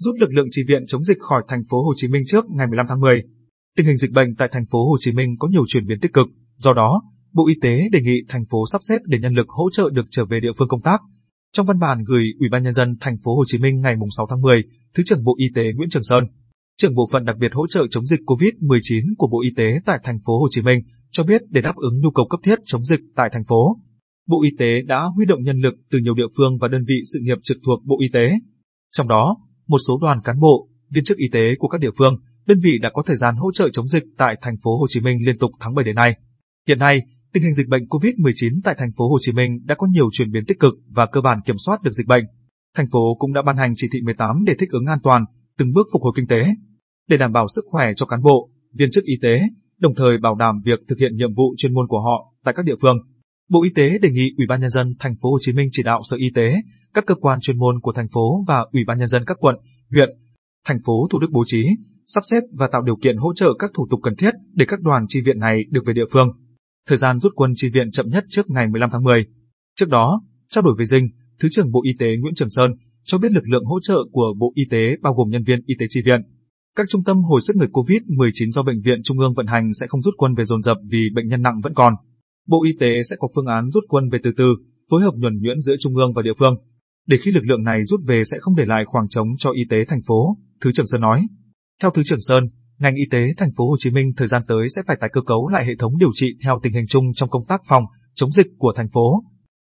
giúp lực lượng trì viện chống dịch khỏi thành phố Hồ Chí Minh trước ngày 15 tháng 10. Tình hình dịch bệnh tại thành phố Hồ Chí Minh có nhiều chuyển biến tích cực, do đó, Bộ Y tế đề nghị thành phố sắp xếp để nhân lực hỗ trợ được trở về địa phương công tác. Trong văn bản gửi Ủy ban nhân dân thành phố Hồ Chí Minh ngày 6 tháng 10, Thứ trưởng Bộ Y tế Nguyễn Trường Sơn, trưởng bộ phận đặc biệt hỗ trợ chống dịch COVID-19 của Bộ Y tế tại thành phố Hồ Chí Minh cho biết để đáp ứng nhu cầu cấp thiết chống dịch tại thành phố, Bộ Y tế đã huy động nhân lực từ nhiều địa phương và đơn vị sự nghiệp trực thuộc Bộ Y tế. Trong đó, một số đoàn cán bộ, viên chức y tế của các địa phương, đơn vị đã có thời gian hỗ trợ chống dịch tại thành phố Hồ Chí Minh liên tục tháng 7 đến nay. Hiện nay, tình hình dịch bệnh COVID-19 tại thành phố Hồ Chí Minh đã có nhiều chuyển biến tích cực và cơ bản kiểm soát được dịch bệnh. Thành phố cũng đã ban hành chỉ thị 18 để thích ứng an toàn, từng bước phục hồi kinh tế, để đảm bảo sức khỏe cho cán bộ, viên chức y tế, đồng thời bảo đảm việc thực hiện nhiệm vụ chuyên môn của họ tại các địa phương. Bộ Y tế đề nghị Ủy ban nhân dân thành phố Hồ Chí Minh chỉ đạo Sở Y tế, các cơ quan chuyên môn của thành phố và Ủy ban nhân dân các quận, huyện, thành phố Thủ Đức bố trí, sắp xếp và tạo điều kiện hỗ trợ các thủ tục cần thiết để các đoàn chi viện này được về địa phương. Thời gian rút quân chi viện chậm nhất trước ngày 15 tháng 10. Trước đó, trao đổi với Dinh, Thứ trưởng Bộ Y tế Nguyễn Trường Sơn cho biết lực lượng hỗ trợ của Bộ Y tế bao gồm nhân viên y tế chi viện. Các trung tâm hồi sức người COVID-19 do Bệnh viện Trung ương vận hành sẽ không rút quân về dồn dập vì bệnh nhân nặng vẫn còn. Bộ Y tế sẽ có phương án rút quân về từ từ, phối hợp nhuần nhuyễn giữa trung ương và địa phương. Để khi lực lượng này rút về sẽ không để lại khoảng trống cho y tế thành phố, Thứ trưởng Sơn nói. Theo Thứ trưởng Sơn, ngành y tế thành phố Hồ Chí Minh thời gian tới sẽ phải tái cơ cấu lại hệ thống điều trị theo tình hình chung trong công tác phòng chống dịch của thành phố.